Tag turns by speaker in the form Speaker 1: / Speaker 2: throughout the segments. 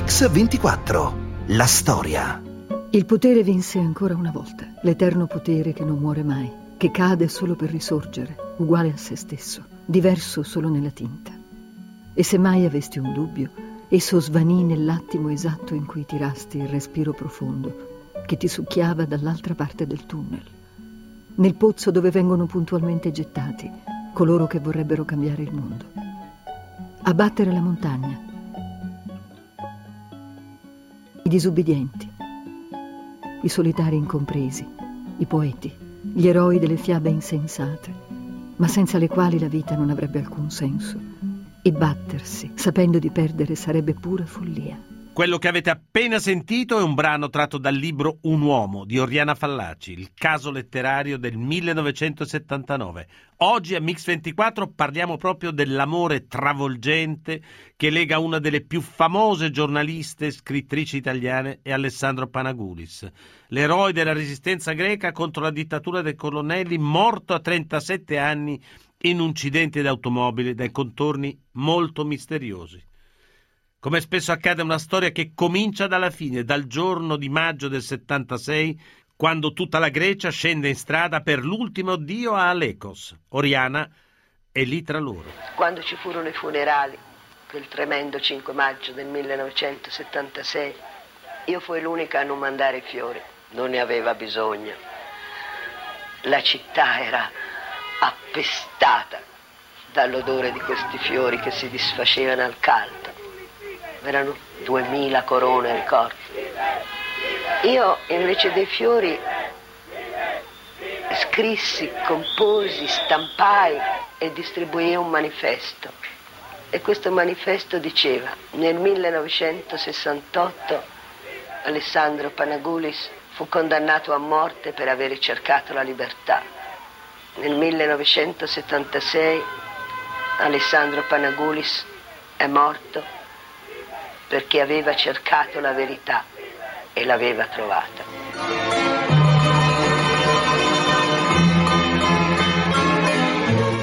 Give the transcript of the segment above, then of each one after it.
Speaker 1: Mix 24. La storia.
Speaker 2: Il potere vinse ancora una volta, l'eterno potere che non muore mai, che cade solo per risorgere, uguale a se stesso, diverso solo nella tinta. E se mai avesti un dubbio, esso svanì nell'attimo esatto in cui tirasti il respiro profondo che ti succhiava dall'altra parte del tunnel, nel pozzo dove vengono puntualmente gettati coloro che vorrebbero cambiare il mondo. Abbattere la montagna, i disubbidienti, i solitari incompresi, i poeti, gli eroi delle fiabe insensate, ma senza le quali la vita non avrebbe alcun senso. E battersi, sapendo di perdere, sarebbe pura follia.
Speaker 3: Quello che avete appena sentito è un brano tratto dal libro Un uomo di Oriana Fallaci, il caso letterario del 1979. Oggi a Mix24 parliamo proprio dell'amore travolgente che lega una delle più famose giornaliste e scrittrici italiane e Alessandro Panagulis, l'eroe della resistenza greca contro la dittatura dei colonnelli, morto a 37 anni in un incidente d'automobile dai contorni molto misteriosi. Come spesso accade, una storia che comincia dalla fine, dal giorno di maggio del 76, quando tutta la Grecia scende in strada per l'ultimo addio a Alekos. Oriana è lì tra loro.
Speaker 4: Quando ci furono i funerali, quel tremendo 5 maggio del 1976, io fui l'unica a non mandare fiori. Non ne aveva bisogno. La città era appestata dall'odore di questi fiori che si disfacevano al caldo erano 2000 corone, ricordo. Io invece dei fiori scrissi, composi, stampai e distribuii un manifesto. E questo manifesto diceva, nel 1968 Alessandro Panagulis fu condannato a morte per aver cercato la libertà. Nel 1976 Alessandro Panagulis è morto perché aveva cercato la verità e l'aveva trovata.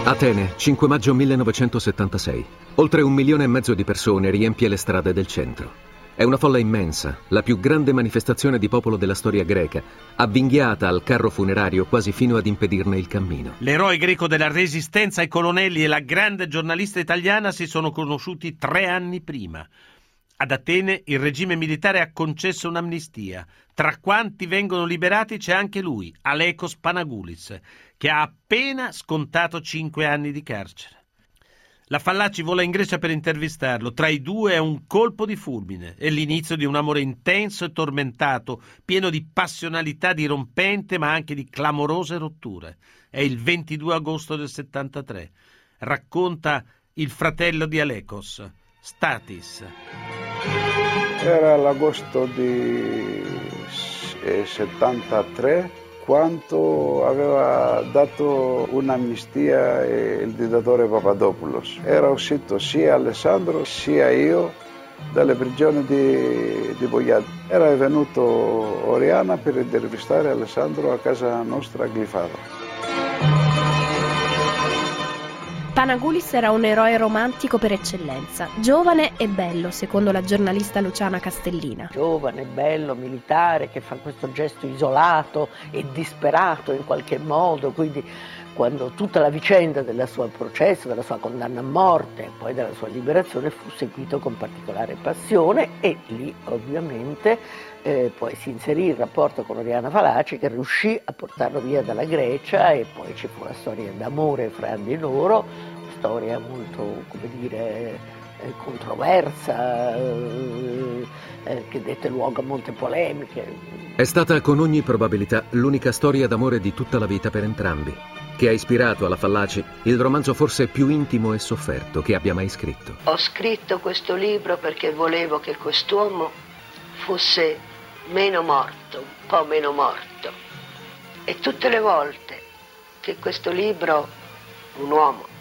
Speaker 5: Atene, 5 maggio 1976. Oltre un milione e mezzo di persone riempie le strade del centro. È una folla immensa, la più grande manifestazione di popolo della storia greca, avvinghiata al carro funerario quasi fino ad impedirne il cammino.
Speaker 3: L'eroe greco della resistenza ai colonnelli e la grande giornalista italiana si sono conosciuti tre anni prima. Ad Atene il regime militare ha concesso un'amnistia. Tra quanti vengono liberati c'è anche lui, Alekos Panagoulis, che ha appena scontato cinque anni di carcere. La Fallaci vola in Grecia per intervistarlo. Tra i due è un colpo di fulmine. È l'inizio di un amore intenso e tormentato, pieno di passionalità dirompente ma anche di clamorose rotture. È il 22 agosto del 73. Racconta il fratello di Alekos, Statis.
Speaker 6: Era l'agosto di 73 quando aveva dato un'amnistia il dittatore Papadopoulos. Era uscito sia Alessandro sia io dalle prigioni di, di Bogliati. Era venuto Oriana per intervistare Alessandro a casa nostra a Glifaro.
Speaker 7: Panagulis era un eroe romantico per eccellenza, giovane e bello, secondo la giornalista Luciana Castellina.
Speaker 4: Giovane, bello, militare, che fa questo gesto isolato e disperato in qualche modo, quindi quando tutta la vicenda del suo processo, della sua condanna a morte e poi della sua liberazione fu seguito con particolare passione e lì ovviamente eh, poi si inserì il rapporto con Oriana Falaci che riuscì a portarlo via dalla Grecia e poi ci fu la storia d'amore fra di loro, storia molto, come dire, eh, controversa, eh, eh, che dette luogo a molte polemiche.
Speaker 5: È stata con ogni probabilità l'unica storia d'amore di tutta la vita per entrambi che ha ispirato alla Fallaci il romanzo forse più intimo e sofferto che abbia mai scritto.
Speaker 4: Ho scritto questo libro perché volevo che quest'uomo fosse meno morto, un po' meno morto. E tutte le volte che questo libro, un uomo,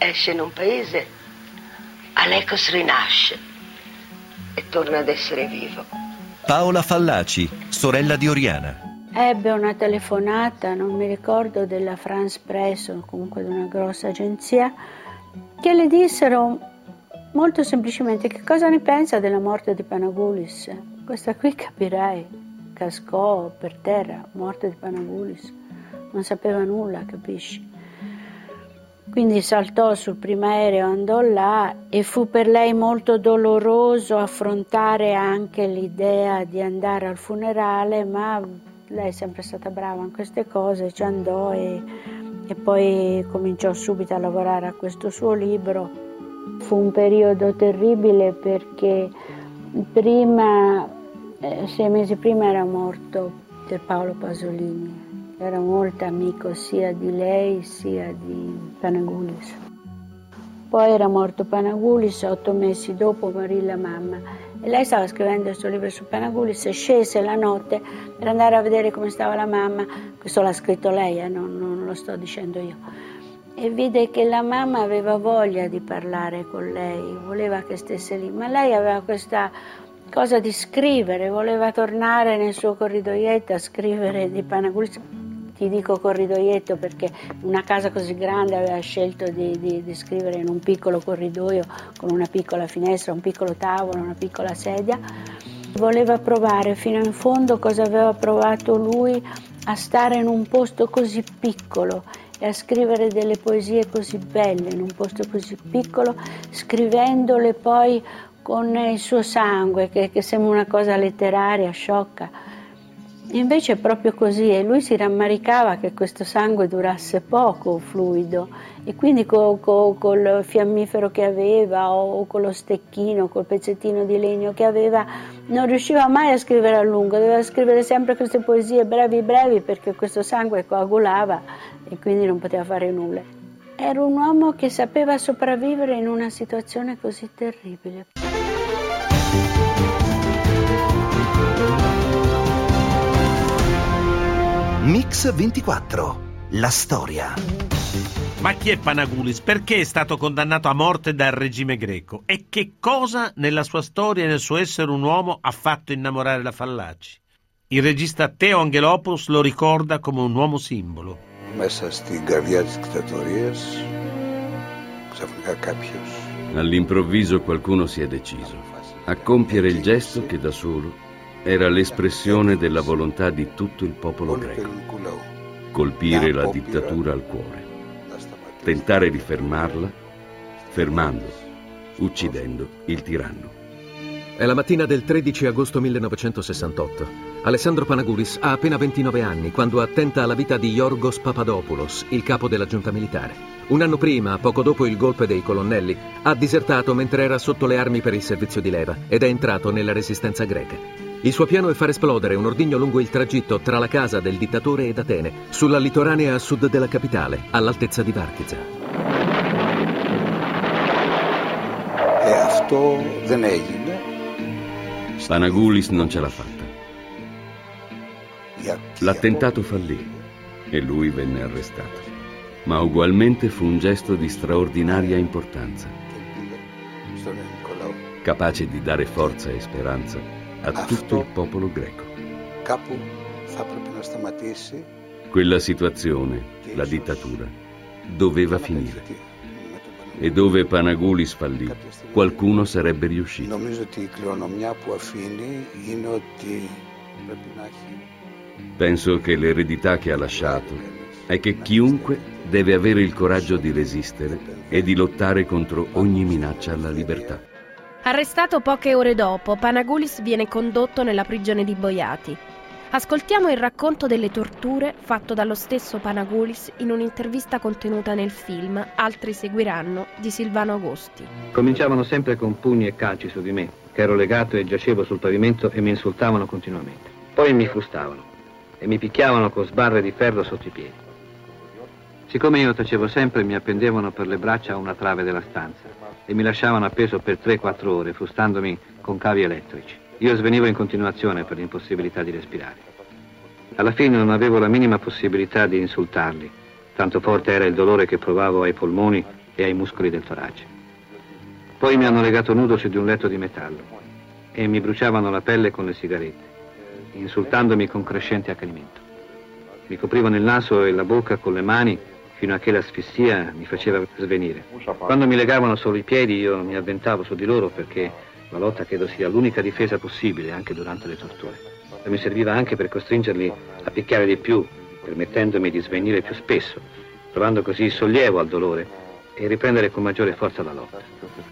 Speaker 4: esce in un paese, Alecos rinasce e torna ad essere vivo.
Speaker 8: Paola Fallaci, sorella di Oriana.
Speaker 9: Ebbe una telefonata, non mi ricordo, della France Press o comunque di una grossa agenzia, che le dissero molto semplicemente che cosa ne pensa della morte di Panagulis. Questa qui capirai, cascò per terra, morte di Panagulis, non sapeva nulla, capisci? Quindi saltò sul primo aereo, andò là e fu per lei molto doloroso affrontare anche l'idea di andare al funerale, ma lei è sempre stata brava in queste cose, ci andò e, e poi cominciò subito a lavorare a questo suo libro. Fu un periodo terribile perché prima, eh, sei mesi prima era morto Pier Paolo Pasolini era molto amico sia di lei sia di Panagulis. Poi era morto Panagulis, otto mesi dopo morì la mamma. E lei stava scrivendo il suo libro su Panagulis e scese la notte per andare a vedere come stava la mamma, questo l'ha scritto lei, eh, non, non lo sto dicendo io, e vide che la mamma aveva voglia di parlare con lei, voleva che stesse lì, ma lei aveva questa cosa di scrivere, voleva tornare nel suo corridoietto a scrivere di Panagulis ti dico corridoietto perché una casa così grande aveva scelto di, di, di, scrivere in un piccolo corridoio con una piccola finestra, un piccolo tavolo, una piccola sedia. Voleva provare fino in fondo cosa aveva provato lui a stare in un posto così piccolo e a scrivere delle poesie così belle in un posto così piccolo, scrivendole poi con il suo sangue, che, che sembra una cosa letteraria, sciocca Invece è proprio così e lui si rammaricava che questo sangue durasse poco fluido e quindi co, co, col fiammifero che aveva o con lo stecchino, col pezzettino di legno che aveva, non riusciva mai a scrivere a lungo, doveva scrivere sempre queste poesie brevi brevi perché questo sangue coagulava e quindi non poteva fare nulla. Era un uomo che sapeva sopravvivere in una situazione così terribile.
Speaker 1: Mix 24. La storia.
Speaker 3: Ma chi è Panagulis? Perché è stato condannato a morte dal regime greco? E che cosa nella sua storia e nel suo essere un uomo ha fatto innamorare la Fallaci? Il regista Teo Angelopoulos lo ricorda come un uomo simbolo.
Speaker 6: Μέσα στην καρδιά της δικτατορίας ξαφνικά κάποιος
Speaker 10: All'improvviso qualcuno si è deciso a compiere il gesto che da solo era l'espressione della volontà di tutto il popolo greco. Colpire la dittatura al cuore, tentare di fermarla, fermando, uccidendo il tiranno.
Speaker 5: È la mattina del 13 agosto 1968. Alessandro Panagoulis ha appena 29 anni quando attenta alla vita di Yorgos Papadopoulos, il capo della giunta militare. Un anno prima, poco dopo il golpe dei colonnelli, ha disertato mentre era sotto le armi per il servizio di leva ed è entrato nella resistenza greca. Il suo piano è far esplodere un ordigno lungo il tragitto tra la casa del dittatore ed Atene, sulla litoranea a sud della capitale, all'altezza di Varchiza.
Speaker 6: E αυτό δεν έγινε.
Speaker 10: Panagoulis non ce l'ha fatta. L'attentato fallì e lui venne arrestato. Ma ugualmente fu un gesto di straordinaria importanza, capace di dare forza e speranza a tutto il popolo greco. Quella situazione, la dittatura, doveva finire. E dove Panagoulis fallì, qualcuno sarebbe riuscito. Penso che l'eredità che ha lasciato è che chiunque deve avere il coraggio di resistere e di lottare contro ogni minaccia alla libertà.
Speaker 7: Arrestato poche ore dopo, Panagulis viene condotto nella prigione di Boiati. Ascoltiamo il racconto delle torture fatto dallo stesso Panagulis in un'intervista contenuta nel film Altri seguiranno di Silvano Agosti.
Speaker 11: Cominciavano sempre con pugni e calci su di me, che ero legato e giacevo sul pavimento e mi insultavano continuamente. Poi mi frustavano e mi picchiavano con sbarre di ferro sotto i piedi. Siccome io tacevo sempre, mi appendevano per le braccia a una trave della stanza e mi lasciavano appeso per 3-4 ore, frustandomi con cavi elettrici. Io svenivo in continuazione per l'impossibilità di respirare. Alla fine non avevo la minima possibilità di insultarli, tanto forte era il dolore che provavo ai polmoni e ai muscoli del torace. Poi mi hanno legato nudo su di un letto di metallo e mi bruciavano la pelle con le sigarette, insultandomi con crescente accanimento. Mi coprivano il naso e la bocca con le mani fino a che l'asfissia mi faceva svenire. Quando mi legavano solo i piedi io mi avventavo su di loro perché la lotta credo sia l'unica difesa possibile anche durante le torture. E mi serviva anche per costringerli a picchiare di più, permettendomi di svenire più spesso, trovando così sollievo al dolore e riprendere con maggiore forza la lotta.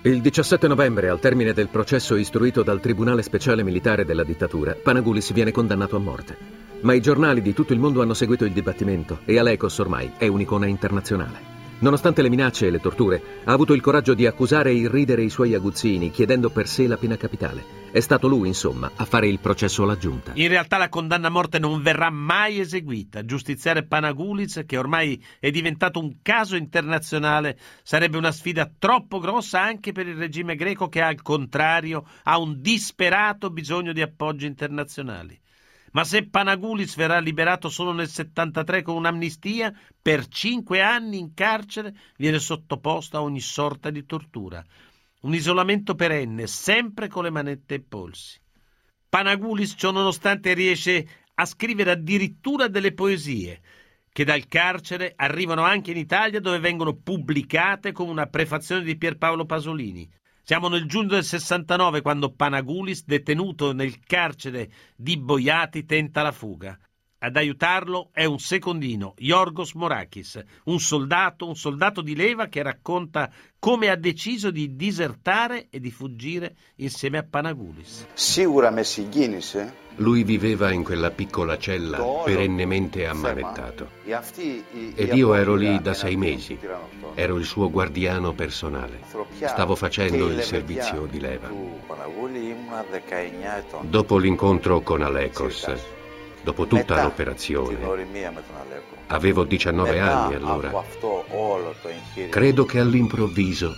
Speaker 5: Il 17 novembre, al termine del processo istruito dal Tribunale Speciale Militare della Dittatura, Panagulis viene condannato a morte. Ma i giornali di tutto il mondo hanno seguito il dibattimento e Alekos ormai è un'icona internazionale. Nonostante le minacce e le torture, ha avuto il coraggio di accusare e irridere i suoi aguzzini, chiedendo per sé la pena capitale. È stato lui, insomma, a fare il processo alla giunta.
Speaker 3: In realtà la condanna a morte non verrà mai eseguita. Giustiziare Panagulic, che ormai è diventato un caso internazionale, sarebbe una sfida troppo grossa anche per il regime greco che, al contrario, ha un disperato bisogno di appoggi internazionali. Ma se Panagulis verrà liberato solo nel 73 con un'amnistia, per cinque anni in carcere viene sottoposto a ogni sorta di tortura. Un isolamento perenne, sempre con le manette ai polsi. Panagulis, ciononostante, riesce a scrivere addirittura delle poesie, che dal carcere arrivano anche in Italia dove vengono pubblicate con una prefazione di Pierpaolo Pasolini. Siamo nel giugno del 69 quando Panagulis, detenuto nel carcere di Boiati, tenta la fuga. Ad aiutarlo è un secondino, Yorgos Morakis, un soldato, un soldato di leva che racconta come ha deciso di disertare e di fuggire insieme a Panagulis.
Speaker 12: Lui viveva in quella piccola cella perennemente ammanettato. Ed io ero lì da sei mesi. Ero il suo guardiano personale. Stavo facendo il servizio di leva. Dopo l'incontro con Alekos, dopo tutta l'operazione, avevo 19 anni allora. Credo che all'improvviso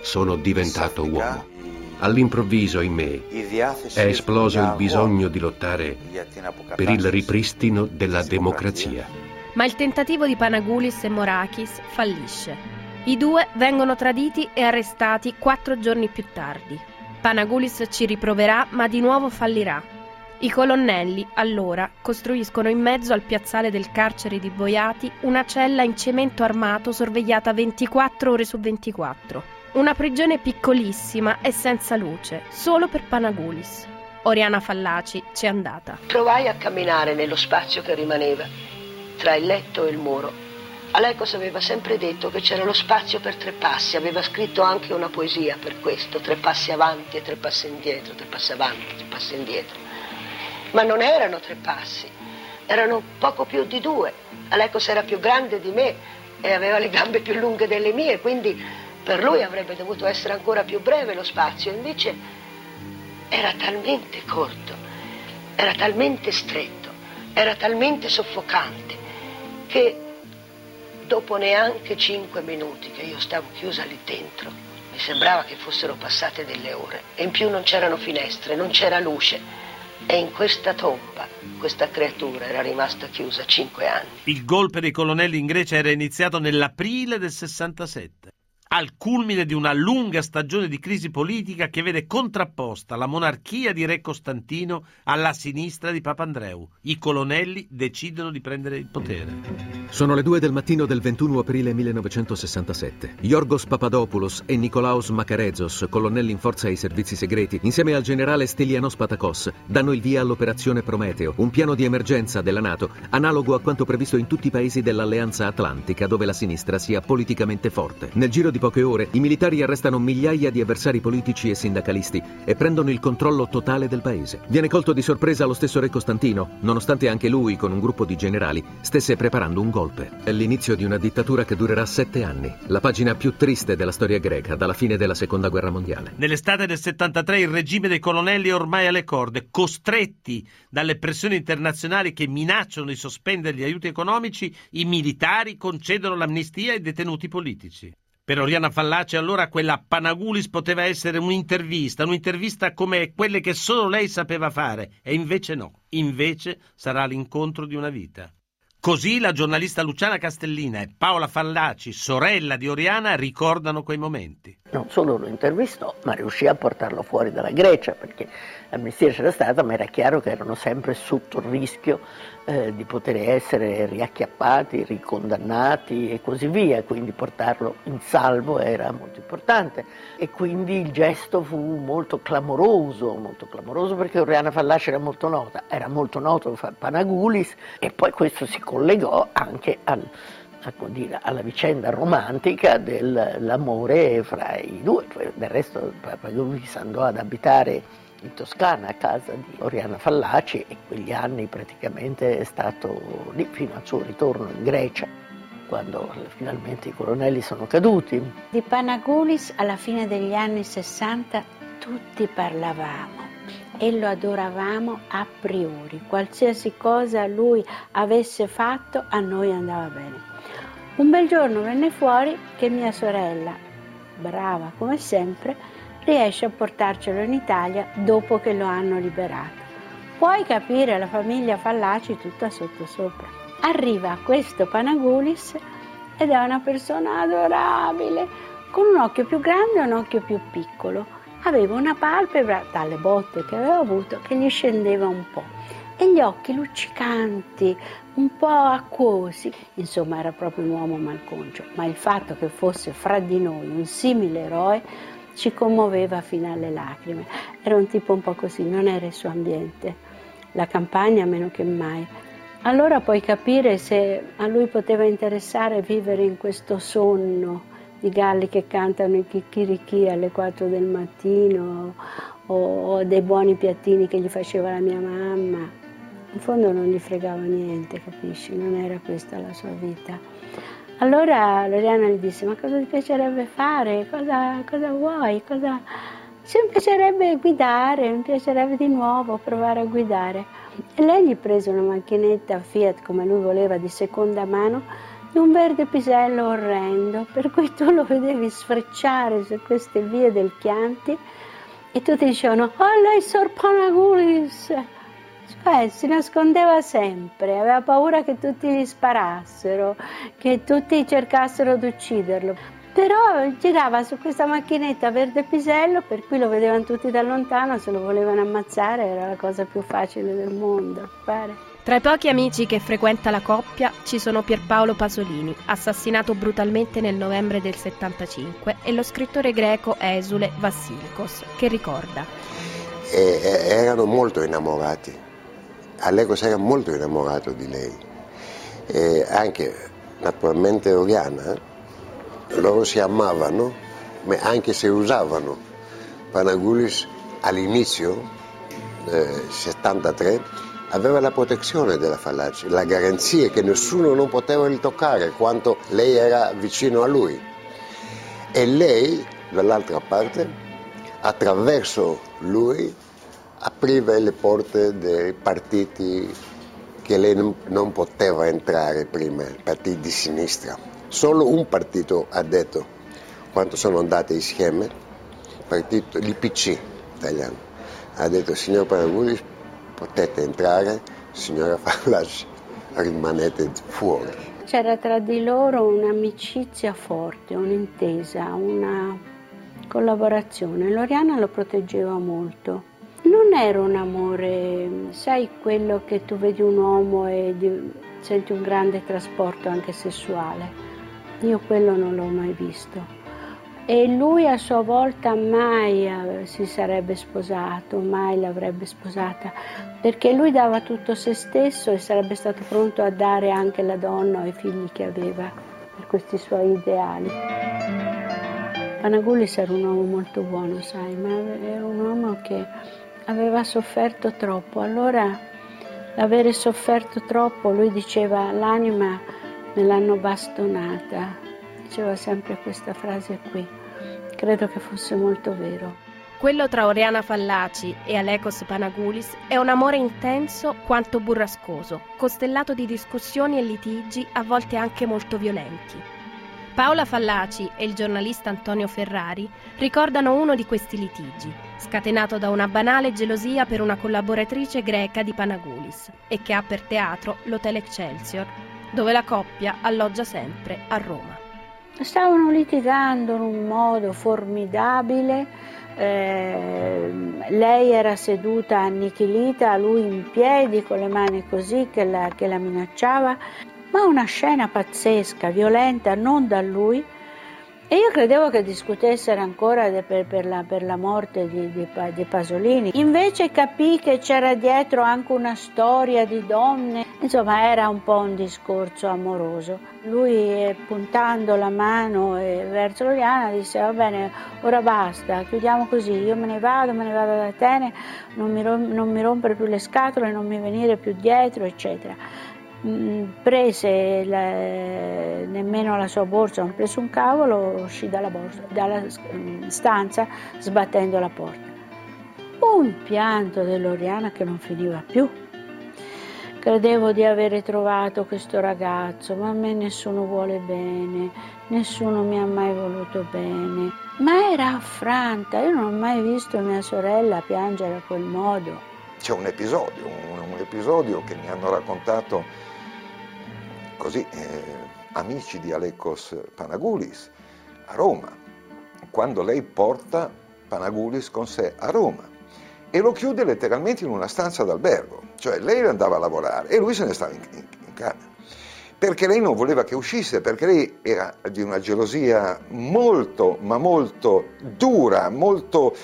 Speaker 12: sono diventato uomo. All'improvviso in me è esploso il bisogno di lottare per il ripristino della democrazia.
Speaker 7: Ma il tentativo di Panagulis e Morakis fallisce. I due vengono traditi e arrestati quattro giorni più tardi. Panagulis ci riproverà, ma di nuovo fallirà. I colonnelli, allora, costruiscono in mezzo al piazzale del carcere di Boiati una cella in cemento armato sorvegliata 24 ore su 24. Una prigione piccolissima e senza luce, solo per Panagulis. Oriana Fallaci c'è andata.
Speaker 4: Provai a camminare nello spazio che rimaneva, tra il letto e il muro. Alecos aveva sempre detto che c'era lo spazio per tre passi, aveva scritto anche una poesia per questo, tre passi avanti e tre passi indietro, tre passi avanti, tre passi indietro. Ma non erano tre passi, erano poco più di due. Alecos era più grande di me e aveva le gambe più lunghe delle mie, quindi per lui avrebbe dovuto essere ancora più breve lo spazio, invece era talmente corto, era talmente stretto, era talmente soffocante che dopo neanche cinque minuti che io stavo chiusa lì dentro, mi sembrava che fossero passate delle ore e in più non c'erano finestre, non c'era luce. E in questa tomba questa creatura era rimasta chiusa cinque anni.
Speaker 3: Il golpe dei colonnelli in Grecia era iniziato nell'aprile del 67 al culmine di una lunga stagione di crisi politica che vede contrapposta la monarchia di Re Costantino alla sinistra di Papandreou. I colonnelli decidono di prendere il potere.
Speaker 5: Sono le due del mattino del 21 aprile 1967. Yorgos Papadopoulos e Nikolaos Makarezos, colonnelli in forza ai servizi segreti, insieme al generale Stelianos Patakos, danno il via all'operazione Prometeo, un piano di emergenza della NATO analogo a quanto previsto in tutti i paesi dell'Alleanza Atlantica dove la sinistra sia politicamente forte. Nel giro di poche ore i militari arrestano migliaia di avversari politici e sindacalisti e prendono il controllo totale del paese. Viene colto di sorpresa lo stesso re Costantino, nonostante anche lui, con un gruppo di generali, stesse preparando un golpe. È l'inizio di una dittatura che durerà sette anni, la pagina più triste della storia greca dalla fine della seconda guerra mondiale.
Speaker 3: Nell'estate del 73 il regime dei colonnelli è ormai alle corde, costretti dalle pressioni internazionali che minacciano di sospendere gli aiuti economici, i militari concedono l'amnistia ai detenuti politici. Per Oriana Fallaci allora quella Panagulis poteva essere un'intervista, un'intervista come quelle che solo lei sapeva fare, e invece no, invece sarà l'incontro di una vita. Così la giornalista Luciana Castellina e Paola Fallaci, sorella di Oriana, ricordano quei momenti.
Speaker 4: non solo lo intervistò, ma riuscì a portarlo fuori dalla Grecia, perché l'amnistia c'era stata, ma era chiaro che erano sempre sotto il rischio eh, di poter essere riacchiappati, ricondannati e così via, quindi portarlo in salvo era molto importante. E quindi il gesto fu molto clamoroso, molto clamoroso perché Oriana Fallaci era molto nota, era molto noto Panagulis e poi questo si collegò anche al alla vicenda romantica dell'amore fra i due. Del resto Papagovis andò ad abitare in Toscana a casa di Oriana Fallaci e quegli anni praticamente è stato lì fino al suo ritorno in Grecia quando finalmente i colonnelli sono caduti.
Speaker 9: Di Panagulis alla fine degli anni 60 tutti parlavamo e lo adoravamo a priori. Qualsiasi cosa lui avesse fatto a noi andava bene. Un bel giorno venne fuori che mia sorella, brava come sempre, riesce a portarcelo in Italia dopo che lo hanno liberato. Puoi capire la famiglia Fallaci tutta sottosopra. Arriva questo Panagulis ed è una persona adorabile, con un occhio più grande e un occhio più piccolo. Aveva una palpebra, dalle botte che aveva avuto, che gli scendeva un po' e gli occhi luccicanti, un po' acquosi. Insomma, era proprio un uomo malconcio, ma il fatto che fosse fra di noi un simile eroe ci commuoveva fino alle lacrime. Era un tipo un po' così, non era il suo ambiente. La campagna meno che mai. Allora puoi capire se a lui poteva interessare vivere in questo sonno di galli che cantano i chicchirichì alle 4 del mattino o, o dei buoni piattini che gli faceva la mia mamma in fondo non gli fregava niente, capisci? Non era questa la sua vita. Allora Loriana gli disse, ma cosa ti piacerebbe fare? Cosa, cosa vuoi? Cosa... Mi piacerebbe guidare, mi piacerebbe di nuovo provare a guidare. E lei gli prese una macchinetta Fiat come lui voleva di seconda mano di un verde pisello orrendo, per cui tu lo vedevi sfrecciare su queste vie del Chianti e tutti dicevano, oh lei Sor Panagulis! Cioè, si nascondeva sempre, aveva paura che tutti gli sparassero, che tutti cercassero di ucciderlo. Però girava su questa macchinetta verde pisello, per cui lo vedevano tutti da lontano, se lo volevano ammazzare era la cosa più facile del mondo, pare.
Speaker 7: Tra i pochi amici che frequenta la coppia ci sono Pierpaolo Pasolini, assassinato brutalmente nel novembre del 75, e lo scrittore greco esule Vassilikos, che ricorda.
Speaker 13: E, erano molto innamorati Allegro si era molto innamorato di lei, e anche naturalmente Oriana, loro si amavano, ma anche se usavano. Panagulis all'inizio, eh, 73, aveva la protezione della Fallaci, la garanzia che nessuno non poteva toccare quanto lei era vicino a lui. E lei, dall'altra parte, attraverso lui, apriva le porte dei partiti che lei non poteva entrare prima, i partiti di sinistra. Solo un partito ha detto, quando sono andate insieme, il partito, l'IPC italiano, ha detto signor Paragulis potete entrare, signora Fallas rimanete fuori.
Speaker 9: C'era tra di loro un'amicizia forte, un'intesa, una collaborazione. Loriana lo proteggeva molto non era un amore, sai quello che tu vedi un uomo e di, senti un grande trasporto anche sessuale. Io quello non l'ho mai visto. E lui a sua volta mai eh, si sarebbe sposato, mai l'avrebbe sposata, perché lui dava tutto se stesso e sarebbe stato pronto a dare anche la donna o i figli che aveva per questi suoi ideali. Panagulis era un uomo molto buono, sai, ma era un uomo che aveva sofferto troppo. Allora l'avere sofferto troppo, lui diceva l'anima me l'hanno bastonata. Diceva sempre questa frase qui. Credo che fosse molto vero.
Speaker 7: Quello tra Oriana Fallaci e Alekos Panagulis è un amore intenso quanto burrascoso, costellato di discussioni e litigi, a volte anche molto violenti. Paola Fallaci e il giornalista Antonio Ferrari ricordano uno di questi litigi, scatenato da una banale gelosia per una collaboratrice greca di Panagulis e che ha per teatro l'Hotel Excelsior, dove la coppia alloggia sempre a Roma.
Speaker 9: Stavano litigando in un modo formidabile, eh, lei era seduta annichilita, lui in piedi con le mani così che la, che la minacciava, ma una scena pazzesca, violenta, non da lui, e io credevo che discutessero ancora per, per, la, per la, morte di, di, di, Pasolini. Invece capì che c'era dietro anche una storia di donne. Insomma, era un po' un discorso amoroso. Lui, eh, puntando la mano eh, verso Loriana, disse: Va bene, ora basta, chiudiamo così. Io me ne vado, me ne vado ad Atene, non mi, non mi rompere più le scatole, non mi venire più dietro, eccetera. Mm, prese la, nemmeno la sua borsa, non prese un cavolo, uscì dalla, borsa, dalla mm, stanza sbattendo la porta. Un pianto dell'Oriana che non finiva più. Credevo di avere trovato questo ragazzo, ma a me nessuno vuole bene, nessuno mi ha mai voluto bene. Ma era affranta, io non ho mai visto mia sorella piangere a quel modo.
Speaker 14: C'è un episodio, un, un episodio che mi hanno raccontato così eh, amici di Alekos Panagoulis a Roma, quando lei porta Panagoulis con sé a Roma e lo chiude letteralmente in una stanza d'albergo, cioè lei andava a lavorare e lui se ne stava in, in, in camera perché lei non voleva che uscisse, perché lei era di una gelosia molto, ma molto dura, molto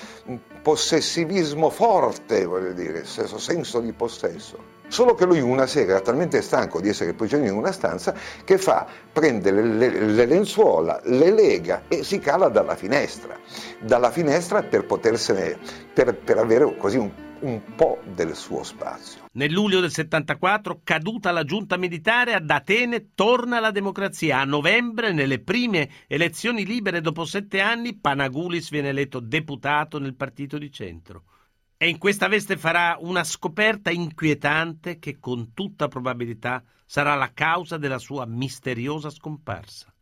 Speaker 14: possessivismo forte, voglio dire, senso, senso di possesso. Solo che lui una sera era talmente stanco di essere prigioniero in una stanza che fa, prende le, le, le, lenzuola, le lega e si cala dalla finestra. Dalla finestra per potersene, per, per avere così un, un po' del suo spazio.
Speaker 3: Nel luglio del 74, caduta la giunta militare, ad Atene torna la democrazia. A novembre, nelle prime elezioni libere dopo sette anni, Panagoulis viene eletto deputato nel partito di centro e in questa veste farà una scoperta inquietante che con tutta probabilità sarà la causa della sua misteriosa scomparsa.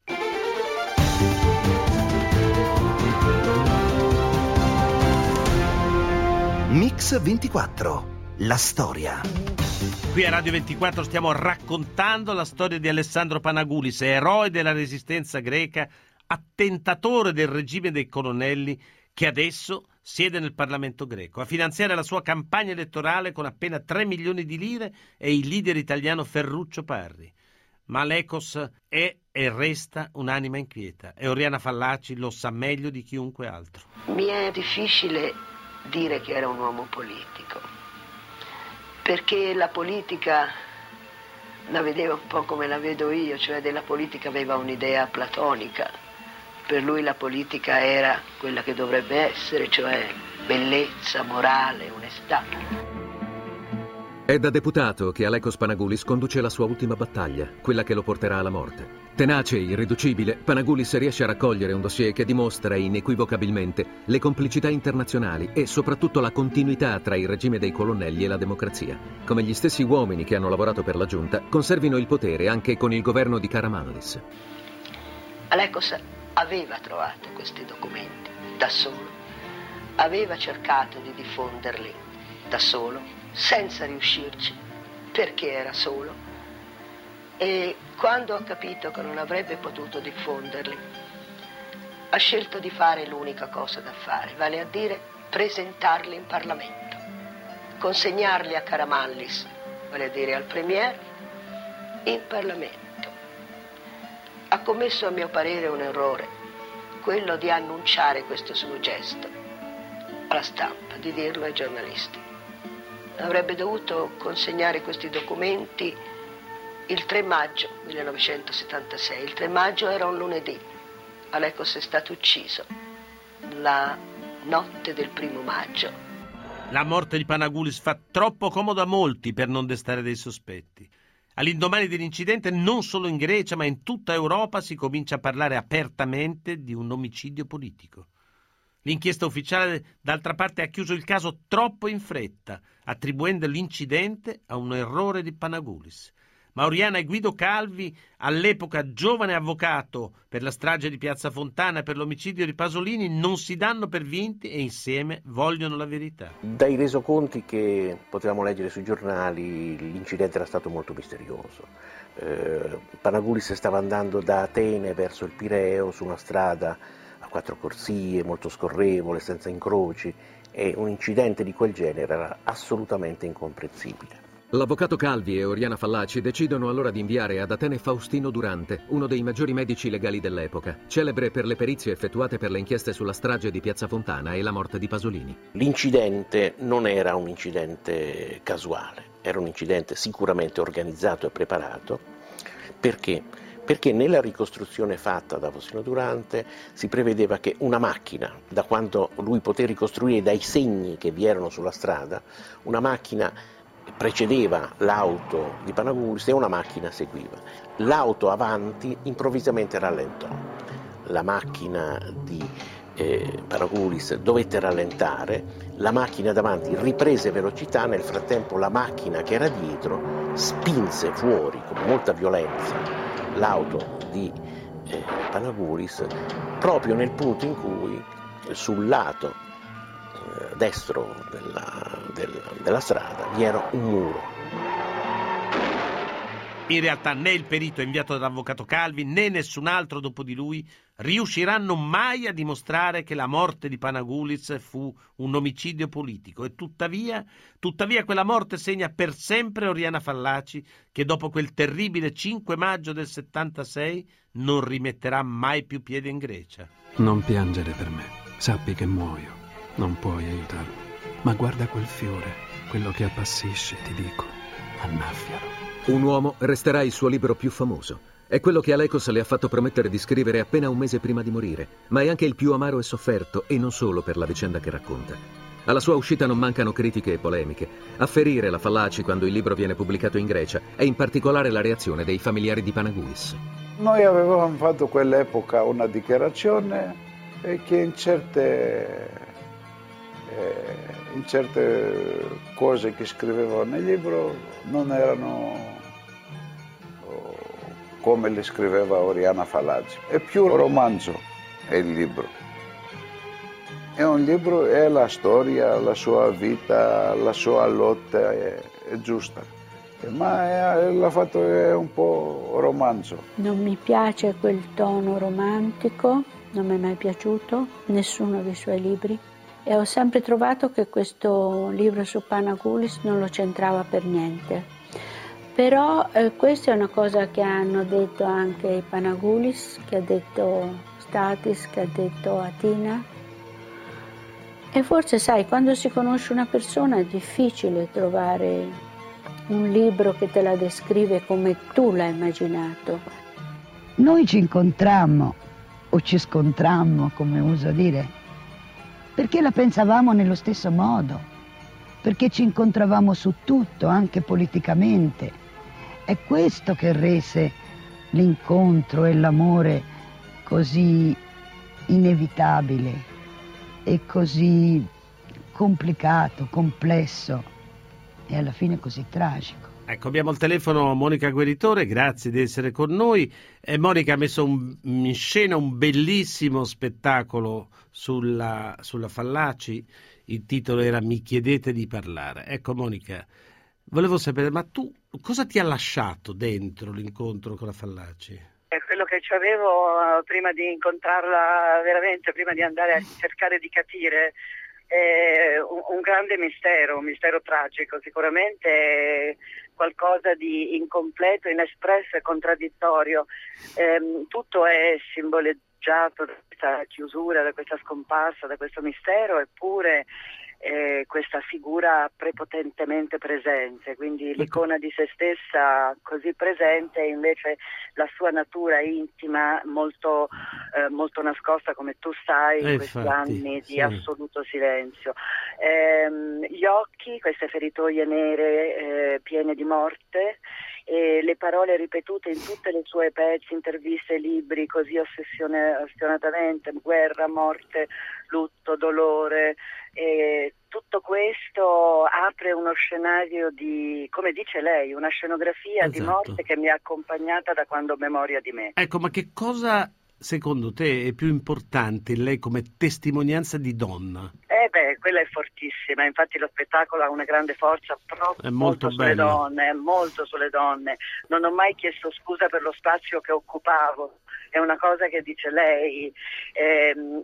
Speaker 1: Mix 24 la storia.
Speaker 3: Qui a Radio 24 stiamo raccontando la storia di Alessandro Panagoulis, eroe della resistenza greca, attentatore del regime dei colonnelli che adesso siede nel Parlamento greco. A finanziare la sua campagna elettorale con appena 3 milioni di lire è il leader italiano Ferruccio Parri. Ma l'Ecos è e resta un'anima inquieta e Oriana Fallaci lo sa meglio di chiunque altro.
Speaker 4: Mi è difficile dire che era un uomo politico, perché la politica la vedeva un po' come la vedo io, cioè della politica aveva un'idea platonica per lui la politica era quella che dovrebbe essere, cioè bellezza, morale, onestà.
Speaker 5: È da deputato che Alekos Panagoulis conduce la sua ultima battaglia, quella che lo porterà alla morte. Tenace e irriducibile, Panagoulis riesce a raccogliere un dossier che dimostra inequivocabilmente le complicità internazionali e soprattutto la continuità tra il regime dei colonnelli e la democrazia. Come gli stessi uomini che hanno lavorato per la giunta conservino il potere anche con il governo di Karamanlis.
Speaker 4: Alekos aveva trovato questi documenti da solo, aveva cercato di diffonderli da solo, senza riuscirci, perché era solo. E quando ha capito che non avrebbe potuto diffonderli, ha scelto di fare l'unica cosa da fare, vale a dire presentarli in Parlamento, consegnarli a Caramallis, vale a dire al Premier, in Parlamento ha commesso a mio parere un errore, quello di annunciare questo suo gesto alla stampa, di dirlo ai giornalisti. Avrebbe dovuto consegnare questi documenti il 3 maggio 1976. Il 3 maggio era un lunedì. Alecos è stato ucciso la notte del primo maggio.
Speaker 3: La morte di Panagoulis fa troppo comodo a molti per non destare dei sospetti. All'indomani dell'incidente, non solo in Grecia, ma in tutta Europa si comincia a parlare apertamente di un omicidio politico. L'inchiesta ufficiale, d'altra parte, ha chiuso il caso troppo in fretta, attribuendo l'incidente a un errore di Panagoulis. Ma Oriana e Guido Calvi, all'epoca giovane avvocato per la strage di Piazza Fontana e per l'omicidio di Pasolini, non si danno per vinti e insieme vogliono la verità.
Speaker 15: Dai resoconti che potevamo leggere sui giornali, l'incidente era stato molto misterioso. Eh, Panagulis stava andando da Atene verso il Pireo su una strada a quattro corsie, molto scorrevole, senza incroci, e un incidente di quel genere era assolutamente incomprensibile.
Speaker 5: L'avvocato Calvi e Oriana Fallaci decidono allora di inviare ad Atene Faustino Durante, uno dei maggiori medici legali dell'epoca, celebre per le perizie effettuate per le inchieste sulla strage di Piazza Fontana e la morte di Pasolini.
Speaker 15: L'incidente non era un incidente casuale, era un incidente sicuramente organizzato e preparato. Perché? Perché nella ricostruzione fatta da Faustino Durante si prevedeva che una macchina, da quando lui poté ricostruire dai segni che vi erano sulla strada, una macchina precedeva l'auto di Panagulis e una macchina seguiva. L'auto avanti improvvisamente rallentò. La macchina di eh, Panagulis dovette rallentare, la macchina davanti riprese velocità, nel frattempo la macchina che era dietro spinse fuori con molta violenza l'auto di eh, Panagulis proprio nel punto in cui sul lato eh, destro della, della, della strada vi era un muro.
Speaker 3: In realtà né il perito inviato dall'avvocato Calvi né nessun altro dopo di lui riusciranno mai a dimostrare che la morte di Panagulis fu un omicidio politico e tuttavia, tuttavia quella morte segna per sempre Oriana Fallaci che dopo quel terribile 5 maggio del 76 non rimetterà mai più piede in Grecia.
Speaker 16: Non piangere per me, sappi che muoio. Non puoi aiutarmi. Ma guarda quel fiore, quello che appassisce, ti dico. Annaffialo.
Speaker 5: Un uomo resterà il suo libro più famoso. È quello che Alecos le ha fatto promettere di scrivere appena un mese prima di morire, ma è anche il più amaro e sofferto, e non solo per la vicenda che racconta. Alla sua uscita non mancano critiche e polemiche. A ferire la Fallaci quando il libro viene pubblicato in Grecia è in particolare la reazione dei familiari di Panagulis.
Speaker 6: Noi avevamo fatto quell'epoca una dichiarazione che in certe eh, in certe cose che scrivevo nel libro non erano oh, come le scriveva Oriana Falazzi. È più romanzo è il libro. È un libro, è la storia, la sua vita, la sua lotta è, è giusta. Ma è, l'ha fatto è un po' romanzo.
Speaker 9: Non mi piace quel tono romantico, non mi è mai piaciuto, nessuno dei suoi libri e ho sempre trovato che questo libro su Panagulis non lo centrava per niente. Però eh, questa è una cosa che hanno detto anche i Panagulis, che ha detto Statis, che ha detto Atina. E forse sai, quando si conosce una persona è difficile trovare un libro che te la descrive come tu l'hai immaginato.
Speaker 17: Noi ci incontrammo o ci scontrammo, come uso dire, perché la pensavamo nello stesso modo, perché ci incontravamo su tutto, anche politicamente. È questo che rese l'incontro e l'amore così inevitabile e così complicato, complesso e alla fine così tragico.
Speaker 3: Ecco, abbiamo al telefono Monica Gueritore, grazie di essere con noi. E Monica ha messo un, in scena un bellissimo spettacolo sulla, sulla Fallaci, il titolo era Mi chiedete di parlare. Ecco Monica, volevo sapere, ma tu cosa ti ha lasciato dentro l'incontro con la Fallaci?
Speaker 18: È quello che avevo eh, prima di incontrarla veramente, prima di andare a cercare di capire è un, grande mistero, un mistero tragico, sicuramente qualcosa di incompleto, inespresso e contraddittorio. Eh, tutto è simboleggiato da questa chiusura, da questa scomparsa, da questo mistero, eppure eh, questa figura prepotentemente presente, quindi ecco. l'icona di se stessa così presente e invece la sua natura intima molto, eh, molto nascosta come tu sai in eh, questi infatti, anni di sì. assoluto silenzio. Eh, gli occhi, queste feritoie nere eh, piene di morte, e le parole ripetute in tutte le sue pezzi, interviste, libri, così ossessionatamente, guerra, morte, lutto, dolore. E tutto questo apre uno scenario di, come dice lei, una scenografia esatto. di morte che mi ha accompagnata da quando ho memoria di me.
Speaker 3: Ecco, ma che cosa secondo te è più importante in lei come testimonianza di donna?
Speaker 18: Eh beh, quella è fortissima, infatti lo spettacolo ha una grande forza proprio
Speaker 3: molto,
Speaker 18: sulle donne, molto sulle donne. Non ho mai chiesto scusa per lo spazio che occupavo, è una cosa che dice lei, eh,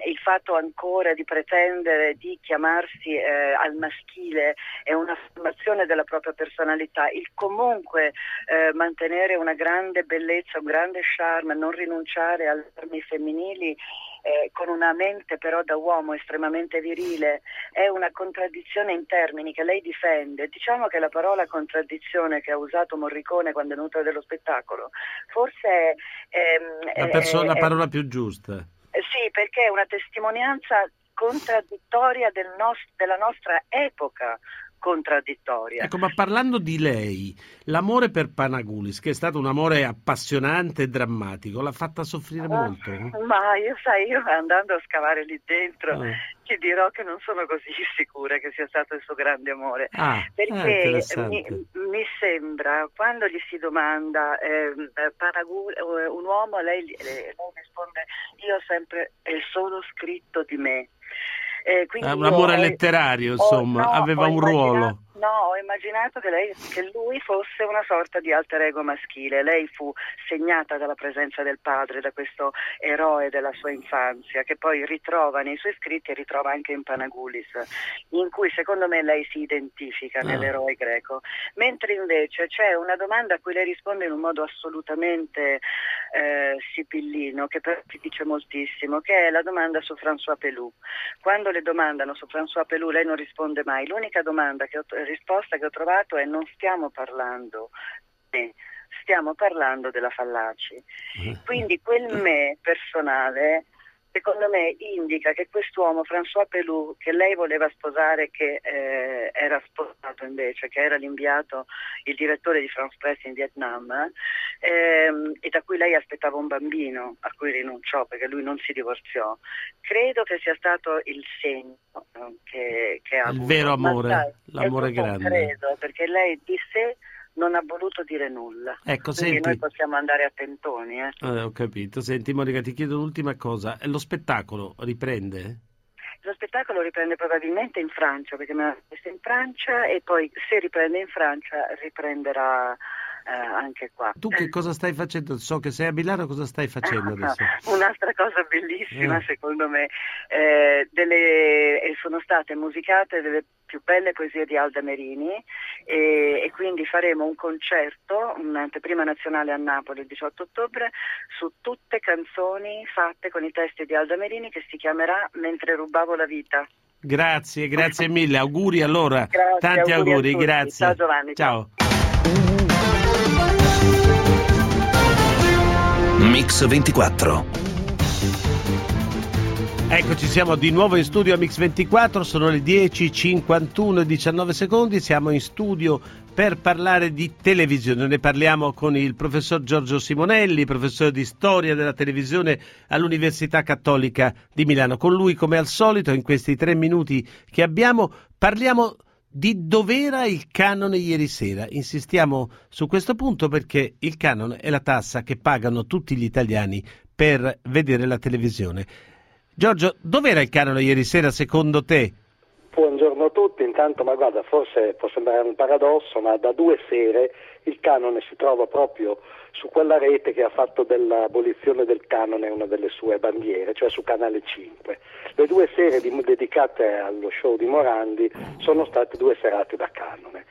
Speaker 18: il fatto ancora di pretendere di chiamarsi eh, al maschile è un'affermazione della propria personalità, il comunque eh, mantenere una grande bellezza, un grande charme, non rinunciare alle armi femminili eh, con una mente però da uomo estremamente virile, è una contraddizione in termini che lei difende. Diciamo che la parola contraddizione che ha usato Morricone quando è venuto dello spettacolo, forse è...
Speaker 3: Ehm, è la, perso- è, la parola più giusta.
Speaker 18: Eh, sì, perché è una testimonianza contraddittoria del nost- della nostra epoca, contraddittoria.
Speaker 3: Ecco, ma parlando di lei, l'amore per Panagulis, che è stato un amore appassionante e drammatico, l'ha fatta soffrire ah, molto?
Speaker 18: Ma io sai, io andando a scavare lì dentro ah. ti dirò che non sono così sicura che sia stato il suo grande amore,
Speaker 3: ah,
Speaker 18: perché mi, mi, sembra, quando gli si domanda ehm, eh, Panagul, eh, un uomo, lei, lei risponde io ho sempre è solo scritto di me.
Speaker 3: Eh, un amore io, letterario, insomma, no, aveva un ruolo.
Speaker 18: No, ho immaginato che, lei, che, lui fosse una sorta di alter ego maschile. Lei fu segnata dalla presenza del padre, da questo eroe della sua infanzia, che poi ritrova nei suoi scritti e ritrova anche in Panagulis, in cui secondo me lei si identifica no. Ah. nell'eroe greco. Mentre invece c'è una domanda a cui lei risponde in un modo assolutamente eh, sibillino, che però ti dice moltissimo, che è la domanda su François Pelou. Quando le domandano su François Pelou, lei non risponde mai. L'unica domanda che ho risposta che ho trovato è non stiamo parlando di stiamo parlando della Fallaci. Eh. Quindi quel me personale secondo me indica che quest'uomo, François Pelou, che lei voleva sposare, che eh, era sposato invece, che era l'inviato, il direttore di France Press in Vietnam, ehm, e da cui lei aspettava un bambino, a cui rinunciò perché lui non si divorziò, credo che sia stato il segno eh, che, che ha
Speaker 3: il
Speaker 18: avuto.
Speaker 3: Il vero amore, l'amore grande.
Speaker 18: Credo, perché lei di sé non ha voluto dire nulla.
Speaker 3: Ecco,
Speaker 18: Quindi
Speaker 3: senti...
Speaker 18: noi possiamo andare a tentoni. Eh.
Speaker 3: Eh, ho capito. Senti Monica, ti chiedo un'ultima cosa. Lo spettacolo riprende?
Speaker 18: Lo spettacolo riprende probabilmente in Francia, perché me l'ha messo in Francia e poi se riprende in Francia riprenderà eh, anche qua.
Speaker 3: Tu che cosa stai facendo? So che sei a Milano, cosa stai facendo adesso?
Speaker 18: Un'altra cosa bellissima eh. secondo me, eh, delle, sono state musicate delle più belle poesie di Alda Merini e, e, quindi faremo un concerto, un'anteprima nazionale a Napoli il 18 ottobre, su tutte canzoni fatte con i testi di Alda Merini che si chiamerà Mentre rubavo la vita.
Speaker 3: Grazie, grazie mille, auguri allora,
Speaker 18: grazie,
Speaker 3: tanti
Speaker 18: auguri,
Speaker 3: auguri grazie.
Speaker 18: Ciao Giovanni.
Speaker 3: ciao.
Speaker 1: Mix 24
Speaker 3: Eccoci, siamo di nuovo in studio a Mix 24, sono le 10.51 e 19 secondi, siamo in studio per parlare di televisione. Ne parliamo con il professor Giorgio Simonelli, professore di storia della televisione all'Università Cattolica di Milano. Con lui, come al solito, in questi tre minuti che abbiamo, parliamo di dov'era il canone ieri sera. Insistiamo su questo punto perché il canone è la tassa che pagano tutti gli italiani per vedere la televisione. Giorgio, dov'era il canone ieri sera secondo te?
Speaker 19: Buongiorno a tutti, intanto ma guarda, forse può sembrare un paradosso, ma da due sere il canone si trova proprio su quella rete che ha fatto dell'abolizione del canone una delle sue bandiere, cioè su Canale 5. Le due sere di, dedicate allo show di Morandi sono state due serate da canone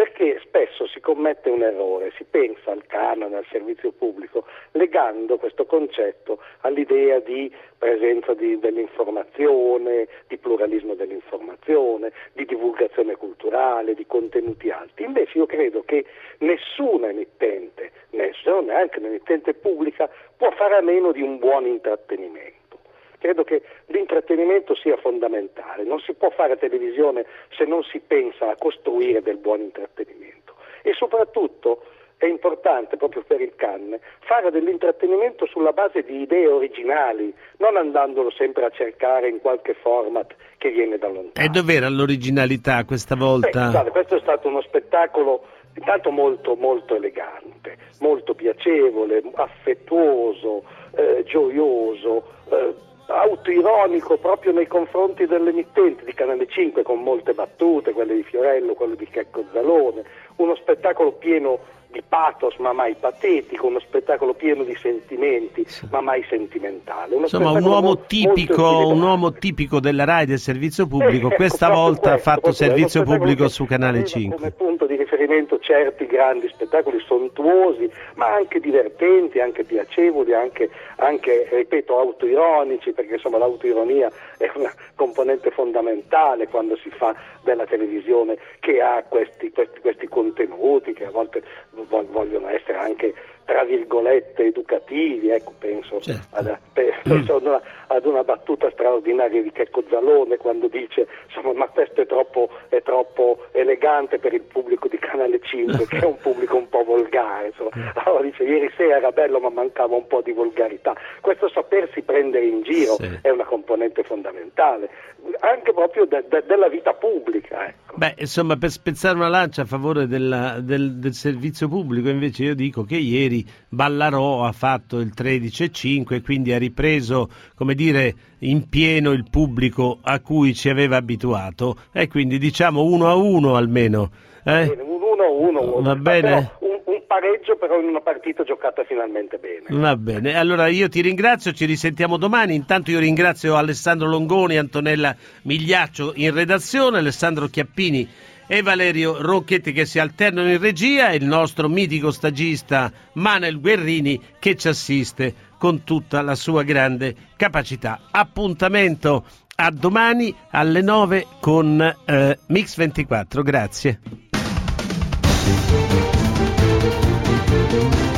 Speaker 19: perché spesso si commette un errore, si pensa al canone, al servizio pubblico, legando questo concetto all'idea di presenza di, dell'informazione, di pluralismo dell'informazione, di divulgazione culturale, di contenuti alti. Invece io credo che nessuna emittente, nessuno, neanche un'emittente pubblica, può fare a meno di un buon intrattenimento. Credo che l'intrattenimento sia fondamentale, non si può fare televisione se non si pensa a costruire del buon intrattenimento e soprattutto è importante proprio per il canne fare dell'intrattenimento sulla base di idee originali, non andandolo sempre a cercare in qualche format che viene da lontano.
Speaker 3: E dov'era l'originalità questa volta?
Speaker 19: Beh, guarda, questo è stato uno spettacolo intanto molto, molto elegante, molto piacevole, affettuoso, eh, gioioso. Eh, autoironico proprio nei confronti dell'emittente di Canale 5 con molte battute, quelle di Fiorello, quelle di Checco Zalone, uno spettacolo pieno di pathos ma mai patetico, uno spettacolo pieno di sentimenti ma mai sentimentale. Uno
Speaker 3: Insomma, un uomo, mo- tipico, un uomo, tipico, della RAI del servizio pubblico, eh, ecco, questa volta ha fatto servizio pubblico su Canale 5.
Speaker 19: Come punto di riferimento certi grandi spettacoli sontuosi, ma anche divertenti, anche piacevoli, anche, anche ripeto, autoironici, perché insomma l'autoironia è una componente fondamentale quando si fa della televisione che ha questi, questi, questi contenuti che a volte vogliono essere anche tra virgolette educativi, ecco, penso, certo. ad, penso ad, una, ad, una, battuta straordinaria di Checco Zalone quando dice insomma, ma questo è troppo, è troppo, elegante per il pubblico di Canale 5 che è un pubblico un po' volgare, insomma. allora dice ieri sera era bello ma mancava un po' di volgarità, questo sapersi prendere in giro sì. è una componente fondamentale, anche proprio de, de, della vita pubblica. Ecco.
Speaker 3: Beh, insomma, per spezzare una lancia a favore della, del, del, servizio pubblico, invece io dico che ieri Ballarò ha fatto il 13,5 e quindi ha ripreso, come dire, in pieno il pubblico a cui ci aveva abituato e quindi diciamo uno a uno almeno.
Speaker 19: Eh? Un uno a uno.
Speaker 3: Va bene?
Speaker 19: Pareggio però in una partita giocata finalmente bene.
Speaker 3: Va bene, allora io ti ringrazio, ci risentiamo domani, intanto io ringrazio Alessandro Longoni, Antonella Migliaccio in redazione, Alessandro Chiappini e Valerio Rocchetti che si alternano in regia e il nostro mitico stagista Manuel Guerrini che ci assiste con tutta la sua grande capacità. Appuntamento a domani alle 9 con eh, Mix 24, grazie. Thank you.